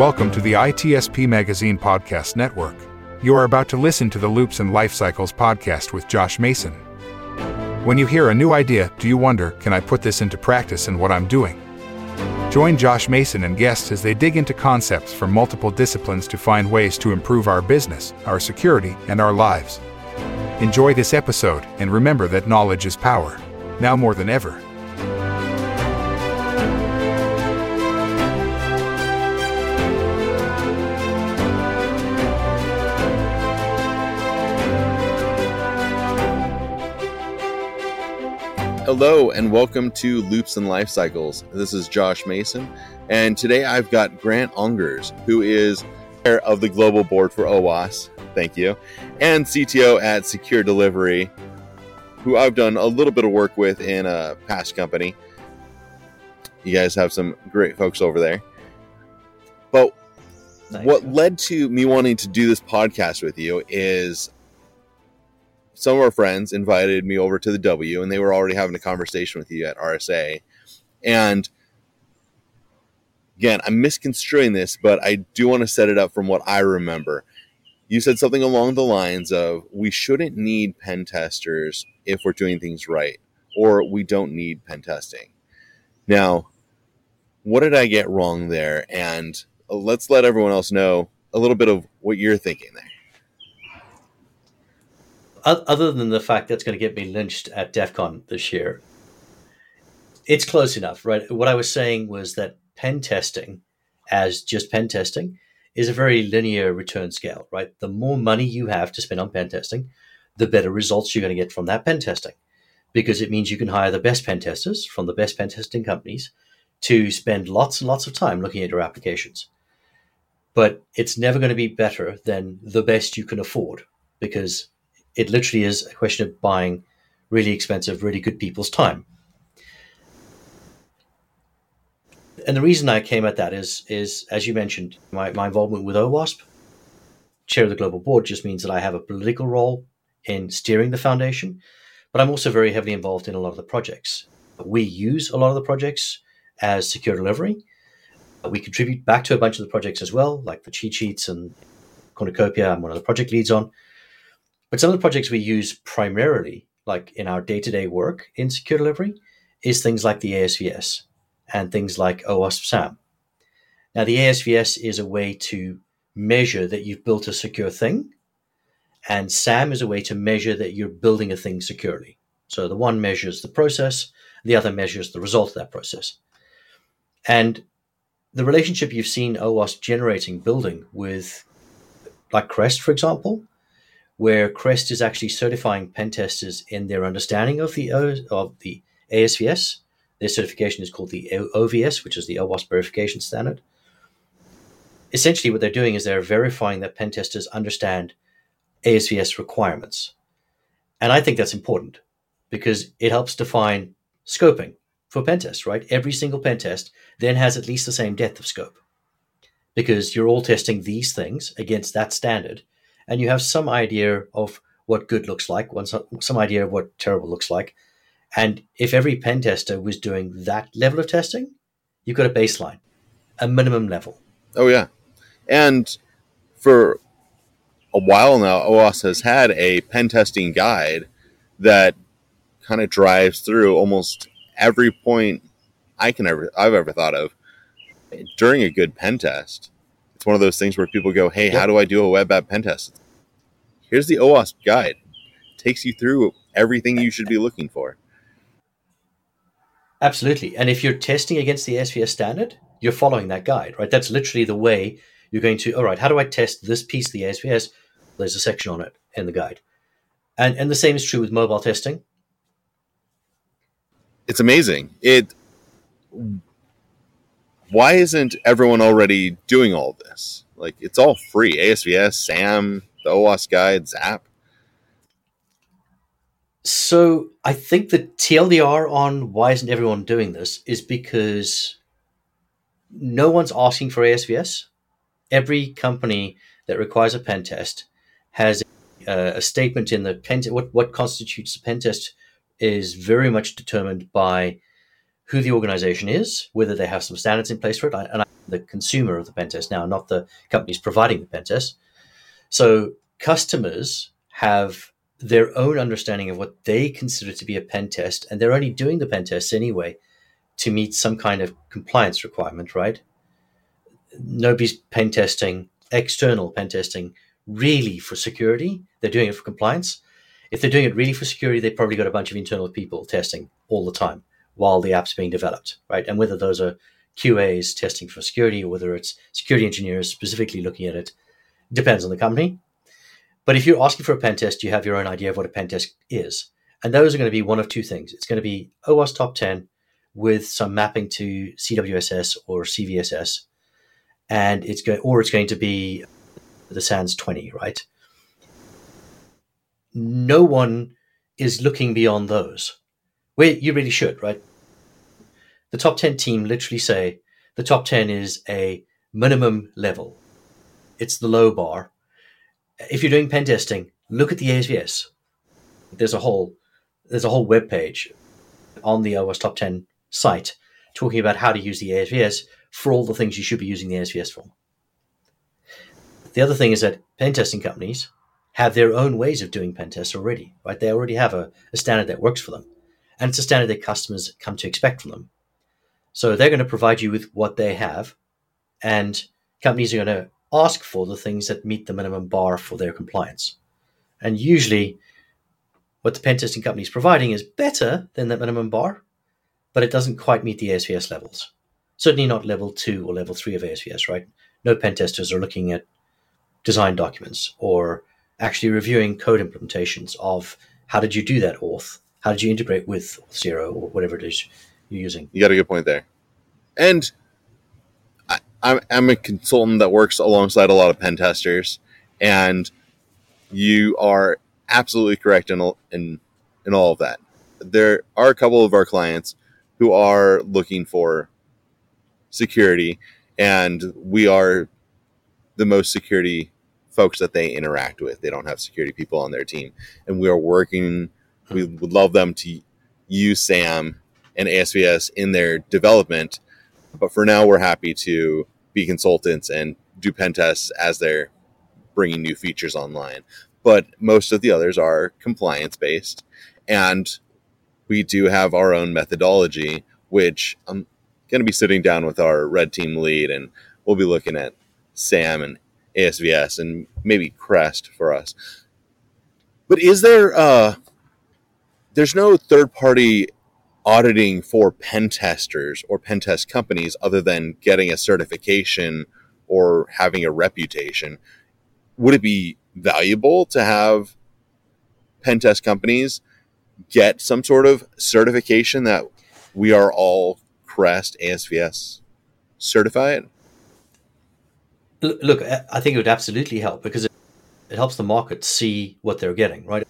Welcome to the ITSP Magazine Podcast Network. You are about to listen to the Loops and Life Cycles podcast with Josh Mason. When you hear a new idea, do you wonder, can I put this into practice in what I'm doing? Join Josh Mason and guests as they dig into concepts from multiple disciplines to find ways to improve our business, our security, and our lives. Enjoy this episode and remember that knowledge is power, now more than ever. Hello and welcome to Loops and Life Cycles. This is Josh Mason, and today I've got Grant Ongers, who is chair of the global board for OWASP. Thank you, and CTO at Secure Delivery, who I've done a little bit of work with in a past company. You guys have some great folks over there. But Nice. what led to me wanting to do this podcast with you is some of our friends invited me over to the W, and they were already having a conversation with you at RSA. And again, I'm misconstruing this, but I do want to set it up from what I remember. You said something along the lines of we shouldn't need pen testers if we're doing things right, or we don't need pen testing. Now, what did I get wrong there? And uh, let's let everyone else know a little bit of what you're thinking there. Other than the fact that's going to get me lynched at DEF CON this year, it's close enough, right? What I was saying was that pen testing, as just pen testing, is a very linear return scale, right? The more money you have to spend on pen testing, the better results you're going to get from that pen testing, because it means you can hire the best pen testers from the best pen testing companies to spend lots and lots of time looking at your applications. But it's never going to be better than the best you can afford because it literally is a question of buying really expensive, really good people's time. And the reason I came at that is, is as you mentioned, my, my involvement with OWASP, chair of the global board, just means that I have a political role in steering the foundation, but I'm also very heavily involved in a lot of the projects. We use a lot of the projects as secure delivery. We contribute back to a bunch of the projects as well, like the cheat sheets and Cornucopia. I'm one of the project leads on. But some of the projects we use primarily, like in our day to day work in secure delivery, is things like the ASVS and things like OWASP SAMM. Now, the ASVS is a way to measure that you've built a secure thing, and SAMM is a way to measure that you're building a thing securely. So the one measures the process, the other measures the result of that process. And the relationship you've seen OWASP generating building with, like Crest, for example, where Crest is actually certifying pen testers in their understanding of the of the ASVS. Their certification is called the OVS, which is the OWASP verification standard. Essentially, what they're doing is they're verifying that pen testers understand ASVS requirements, and I think that's important because it helps define scoping for pen tests. Right, every single pen test then has at least the same depth of scope because you're all testing these things against that standard and you have some idea of what good looks like, some, idea of what terrible looks like. And if every pen tester was doing that level of testing, you've got a baseline, a minimum level. Oh yeah, and for a while now, OWASP has had a pen testing guide that kind of drives through almost every point I can ever I've ever thought of during a good pen test. It's one of those things where people go, "Hey, how do I do a web app pen test?" Here's the OWASP guide. takes you through everything you should be looking for. Absolutely. And if you're testing against the SVS standard, you're following that guide, right? That's literally the way you're going to, all right, how do I test this piece of the SVS? There's a section on it in the guide. And, and the same is true with mobile testing. It's amazing. It why isn't everyone already doing all this? Like it's all free. ASVS, SAMM, the OWASP guide, Zap. So I think the TLDR on why isn't everyone doing this is because no one's asking for ASVS. Every company that requires a pen test has a, uh, a statement in the pen. What what constitutes a pen test is very much determined by who the organization is, whether they have some standards in place for it. I- And I the consumer of the pen test now, not the companies providing the pen test. So customers have their own understanding of what they consider to be a pen test, and they're only doing the pen tests anyway to meet some kind of compliance requirement, right? Nobody's pen testing, external pen testing, really for security. They're doing it for compliance. If they're doing it really for security, they've probably got a bunch of internal people testing all the time while the app's being developed, right? And whether those are QAs testing for security or whether it's security engineers specifically looking at it depends on the company. But if you're asking for a pen test, you have your own idea of what a pen test is. And those are going to be one of two things. It's going to be OWASP top 10 with some mapping to CWSS or CVSS. And it's going, or it's going to be the SANS 20, right? No one is looking beyond those. Where you really should, right? The top 10 team literally say the top 10 is a minimum level. It's the low bar. If you're doing pen testing, look at the ASVS. There's a whole there's a whole web page on the OWASP top 10 site talking about how to use the ASVS for all the things you should be using the ASVS for. The other thing is that pen testing companies have their own ways of doing pen tests already, right? They already have a, a standard that works for them. And it's a standard that customers come to expect from them. So they're going to provide you with what they have, and companies are going to ask for the things that meet the minimum bar for their compliance. And usually, what the pen testing company is providing is better than that minimum bar, but it doesn't quite meet the ASVS levels. Certainly not level two or level three of ASVS, right? No pen testers are looking at design documents or actually reviewing code implementations of how did you do that auth? How did you integrate with Zero or whatever it is you're using? You got a good point there. And I, I'm, I'm a consultant that works alongside a lot of pen testers, and you are absolutely correct in, in, in all of that. There are a couple of our clients who are looking for security, and we are the most security folks that they interact with. They don't have security people on their team, and we are working. We would love them to use SAMM and ASVS in their development, but for now, we're happy to be consultants and do pen tests as they're bringing new features online. But most of the others are compliance based, and we do have our own methodology, which I'm going to be sitting down with our red team lead, and we'll be looking at SAMM and ASVS and maybe Crest for us. But is there uh there's no third party auditing for pen testers or pen test companies other than getting a certification or having a reputation. Would it be valuable to have pen test companies get some sort of certification that we are all Crest ASVS certified? Look, I think it would absolutely help because it, it helps the market see what they're getting, right?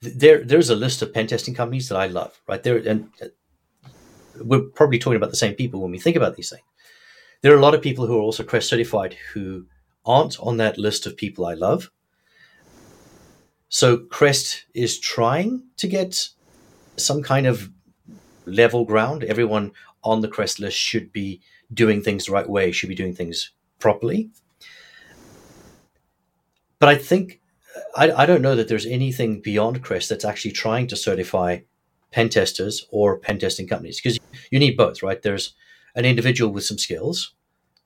There, there's a list of pen testing companies that I love, right? There, and uh, we're probably talking about the same people when we think about these things. There are a lot of people who are also Crest certified who aren't on that list of people I love. So Crest is trying to get some kind of level ground. Everyone on the Crest list should be doing things the right way, should be doing things properly but I think I, I don't know that there's anything beyond Crest that's actually trying to certify pen testers or pen testing companies because you need both, right? There's an individual with some skills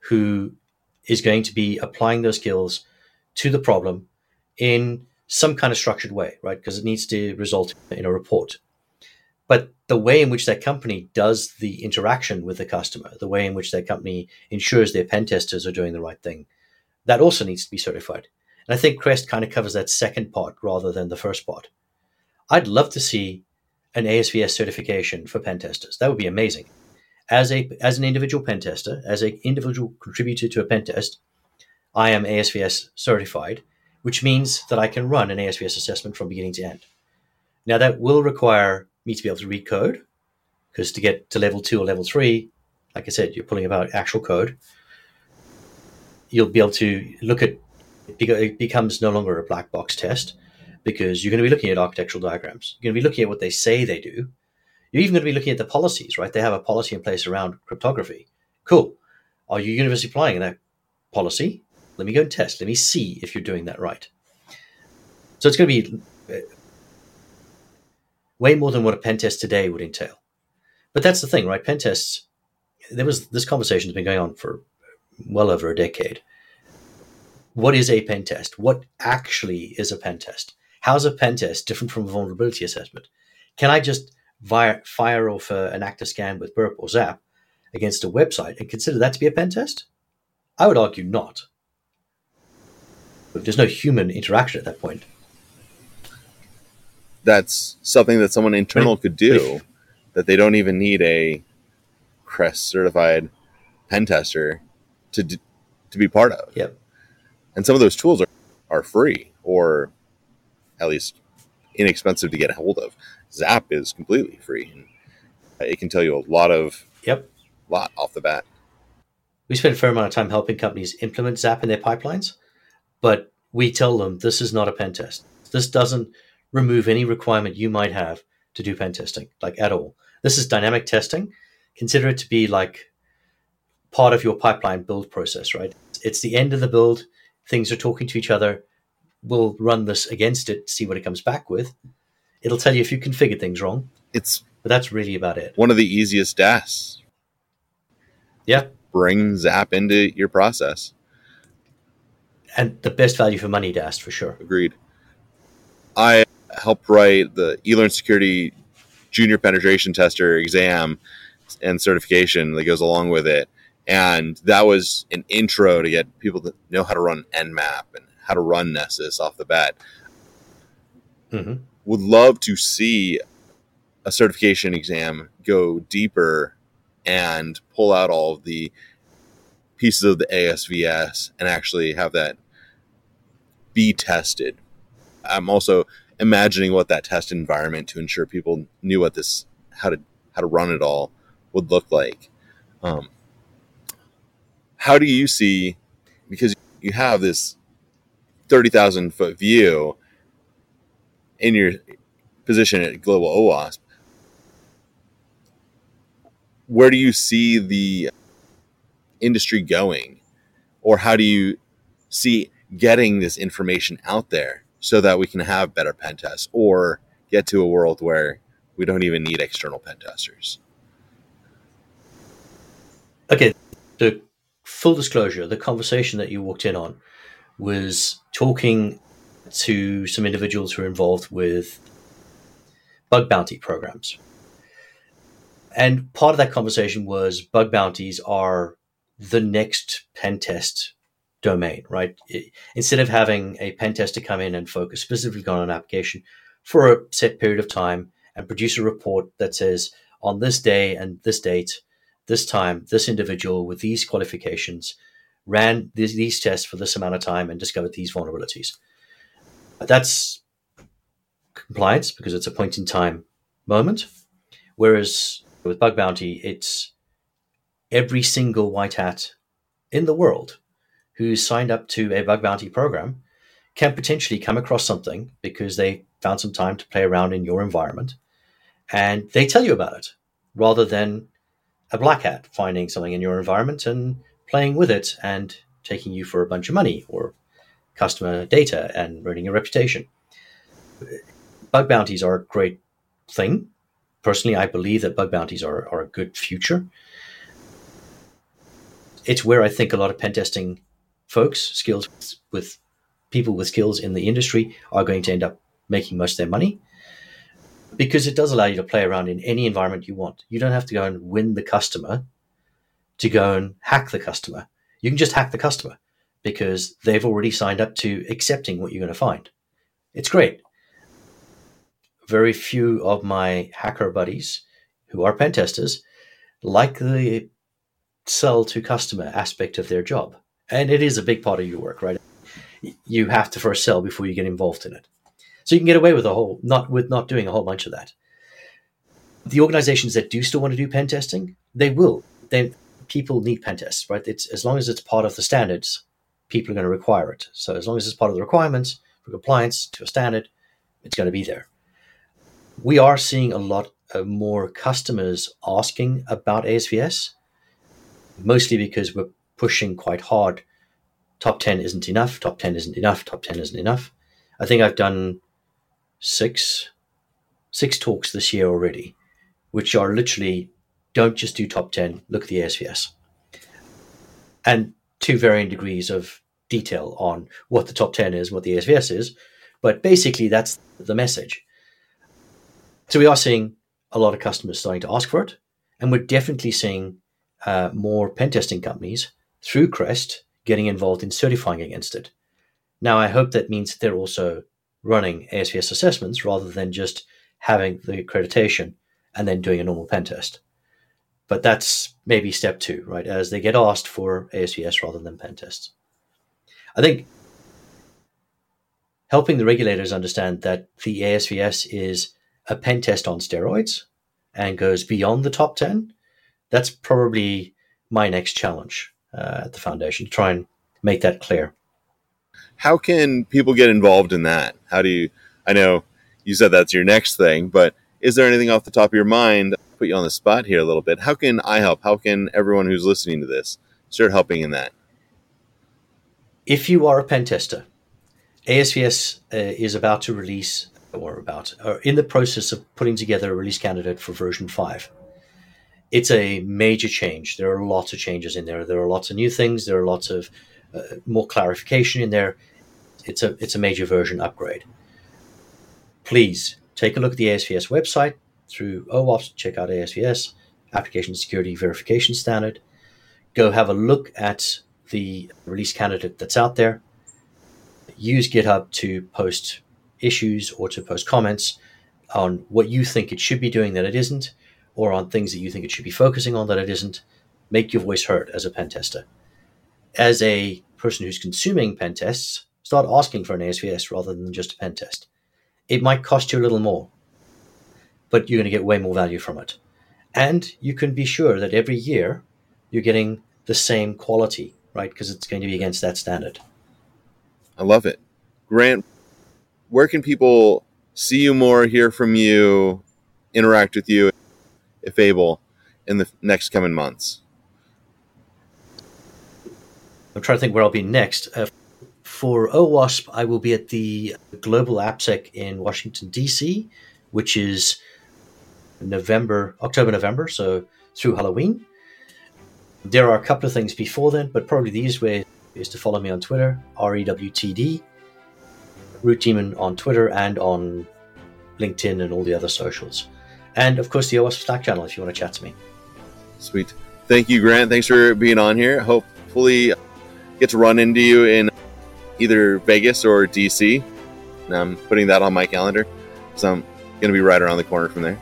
who is going to be applying those skills to the problem in some kind of structured way, right? Because it needs to result in a report. But the way in which that company does the interaction with the customer, the way in which that company ensures their pen testers are doing the right thing, that also needs to be certified. And I think Crest kind of covers that second part rather than the first part. I'd love to see an ASVS certification for pen testers. That would be amazing. As a as an individual pen tester, as an individual contributor to a pen test, I am ASVS certified, which means that I can run an ASVS assessment from beginning to end. Now that will require me to be able to read code, because to get to level two or level three, like I said, you're pulling about actual code. You'll be able to look at it becomes no longer a black box test because you're going to be looking at architectural diagrams. You're going to be looking at what they say they do. You're even going to be looking at the policies, right? They have a policy in place around cryptography. Cool. Are you universally applying that policy? Let me go and test. Let me see if you're doing that right. So it's going to be uh, way more than what a pen test today would entail. But that's the thing, right? Pen tests, there was this conversation has been going on for well over a decade. What is a pen test? What actually is a pen test? How's a pen test different from a vulnerability assessment? Can I just via, fire off a, an actor scan with burp or zap against a website and consider that to be a pen test? I would argue not. But there's no human interaction at that point. That's something that someone internal could do that they don't even need a CREST certified pen tester to to be part of. Yep. And some of those tools are, are free or at least inexpensive to get a hold of. Zap is completely free and it can tell you a lot of yep lot off the bat. We spend a fair amount of time helping companies implement Zap in their pipelines, but we tell them this is not a pen test. This doesn't remove any requirement you might have to do pen testing, like at all. This is dynamic testing. Consider it to be like part of your pipeline build process, right? It's the end of the build. Things are talking to each other. We'll run this against it, see what it comes back with. It'll tell you if you configured things wrong. It's but that's really about it. One of the easiest tasks. Yeah. Bring Zap into your process. And the best value for money DAST for sure. Agreed. I helped write the eLearn Security Junior Penetration Tester exam and certification that goes along with it. And that was an intro to get people to know how to run Nmap and how to run Nessus off the bat. Mm-hmm. Would love to see a certification exam go deeper and pull out all of the pieces of the ASVS and actually have that be tested. I'm also imagining what that test environment to ensure people knew what this how to how to run it all would look like. Um, how do you see because you have this thirty thousand foot view in your position at Global OWASP? Where do you see the industry going, or how do you see getting this information out there so that we can have better pen tests or get to a world where we don't even need external pen testers. Okay, the full disclosure, the conversation that you walked in on was talking to some individuals who are involved with bug bounty programs. And part of that conversation was bug bounties are the next pen test domain, right? Instead of having a pen tester come in and focus specifically on an application for a set period of time and produce a report that says on this day and this date, this time, this individual with these qualifications ran these, these tests for this amount of time and discovered these vulnerabilities. That's compliance because it's a point in time moment. Whereas with bug bounty, it's every single white hat in the world who signed up to a bug bounty program can potentially come across something because they found some time to play around in your environment and they tell you about it rather than a black hat finding something in your environment and playing with it and taking you for a bunch of money or customer data and ruining your reputation. Bug bounties are a great thing. Personally, I believe that bug bounties are, are a good future. It's where I think a lot of pen testing folks, skills with people with skills in the industry are going to end up making most of their money because it does allow you to play around in any environment you want. You don't have to go and win the customer to go and hack the customer. You can just hack the customer because they've already signed up to accepting what you're going to find. It's great. Very few of my hacker buddies who are pen testers like the sell to customer aspect of their job and it is a big part of your work, right? You have to first sell before you get involved in it. So you can get away with a whole not with not doing a whole bunch of that. The organizations that do still want to do pen testing, they will. They people need pen tests, right? It's as long as it's part of the standards, people are going to require it. So as long as it's part of the requirements for compliance to a standard, it's going to be there. We are seeing a lot more customers asking about ASVS, mostly because we're pushing quite hard. Top 10 isn't enough, top 10 isn't enough, top 10 isn't enough. I think I've done six six talks this year already, which are literally don't just do top 10, look at the ASVS. And two varying degrees of detail on what the top 10 is, what the ASVS is. But basically, that's the message. So we are seeing a lot of customers starting to ask for it. And we're definitely seeing uh, more pen testing companies through Crest getting involved in certifying against it. Now, I hope that means they're also running ASVS assessments rather than just having the accreditation and then doing a normal pen test. But that's maybe step two, right? As they get asked for ASVS rather than pen tests. I think helping the regulators understand that the ASVS is a pen test on steroids and goes beyond the top 10, that's probably my next challenge uh, at the foundation to try and make that clear. How can people get involved in that? How do you, I know you said that's your next thing, but is there anything off the top of your mind? Put you on the spot here a little bit. How can I help? How can everyone who's listening to this start helping in that? If you are a pen tester, ASVS uh, is about to release, or about, or in the process of putting together a release candidate for version 5. It's a major change. There are lots of changes in there. There are lots of new things. There are lots of uh, more clarification in there. It's a it's a major version upgrade please take a look at the ASVS website through OWASP, check out ASVS, Application Security Verification Standard. Go have a look at the release candidate that's out there. Use GitHub to post issues or to post comments on what you think it should be doing that it isn't, or on things that you think it should be focusing on that it isn't. Make your voice heard as a pen tester. As a person who's consuming pen tests, start asking for an ASVS rather than just a pen test it might cost you a little more, but you're going to get way more value from it. And you can be sure that every year you're getting the same quality, right? Because it's going to be against that standard. I love it. Grant, where can people see you more, hear from you, interact with you, if able, in the next coming months? I'm trying to think where I'll be next. Uh, for OWASP, I will be at the Global AppSec in Washington, D.C., which is November, October, November, so through Halloween. There are a couple of things before then, but probably the easiest way is to follow me on Twitter, REWTD, Root Demon on Twitter and on LinkedIn and all the other socials. And of course, the OWASP Slack channel if you want to chat to me. Sweet. Thank you, Grant. Thanks for being on here. Hopefully, get to run into you in either Vegas or DC. And I'm putting that on my calendar, so I'm going to be right around the corner from there.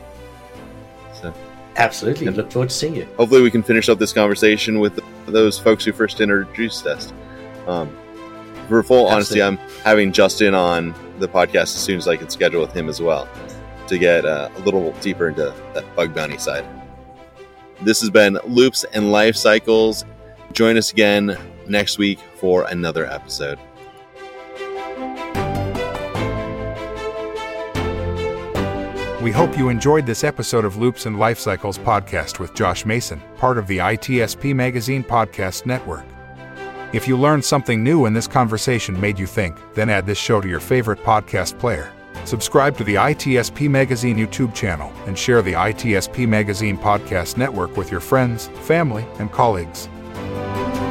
So, absolutely, and look forward to seeing you. Hopefully, we can finish up this conversation with those folks who first introduced us. Um, for full absolutely. honesty, I'm having Justin on the podcast as soon as I can schedule with him as well to get uh, a little deeper into that bug bounty side. This has been Loops and Life Cycles. Join us again next week for another episode. We hope you enjoyed this episode of Loops and Life Cycles podcast with Josh Mason, part of the ITSP Magazine Podcast Network. If you learned something new and this conversation made you think, then add this show to your favorite podcast player. Subscribe to the ITSP Magazine YouTube channel and share the ITSP Magazine Podcast Network with your friends, family, and colleagues.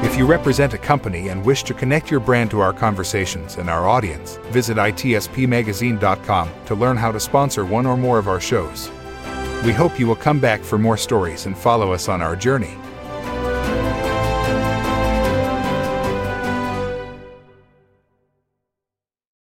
If you represent a company and wish to connect your brand to our conversations and our audience, visit itspmagazine.com to learn how to sponsor one or more of our shows. We hope you will come back for more stories and follow us on our journey.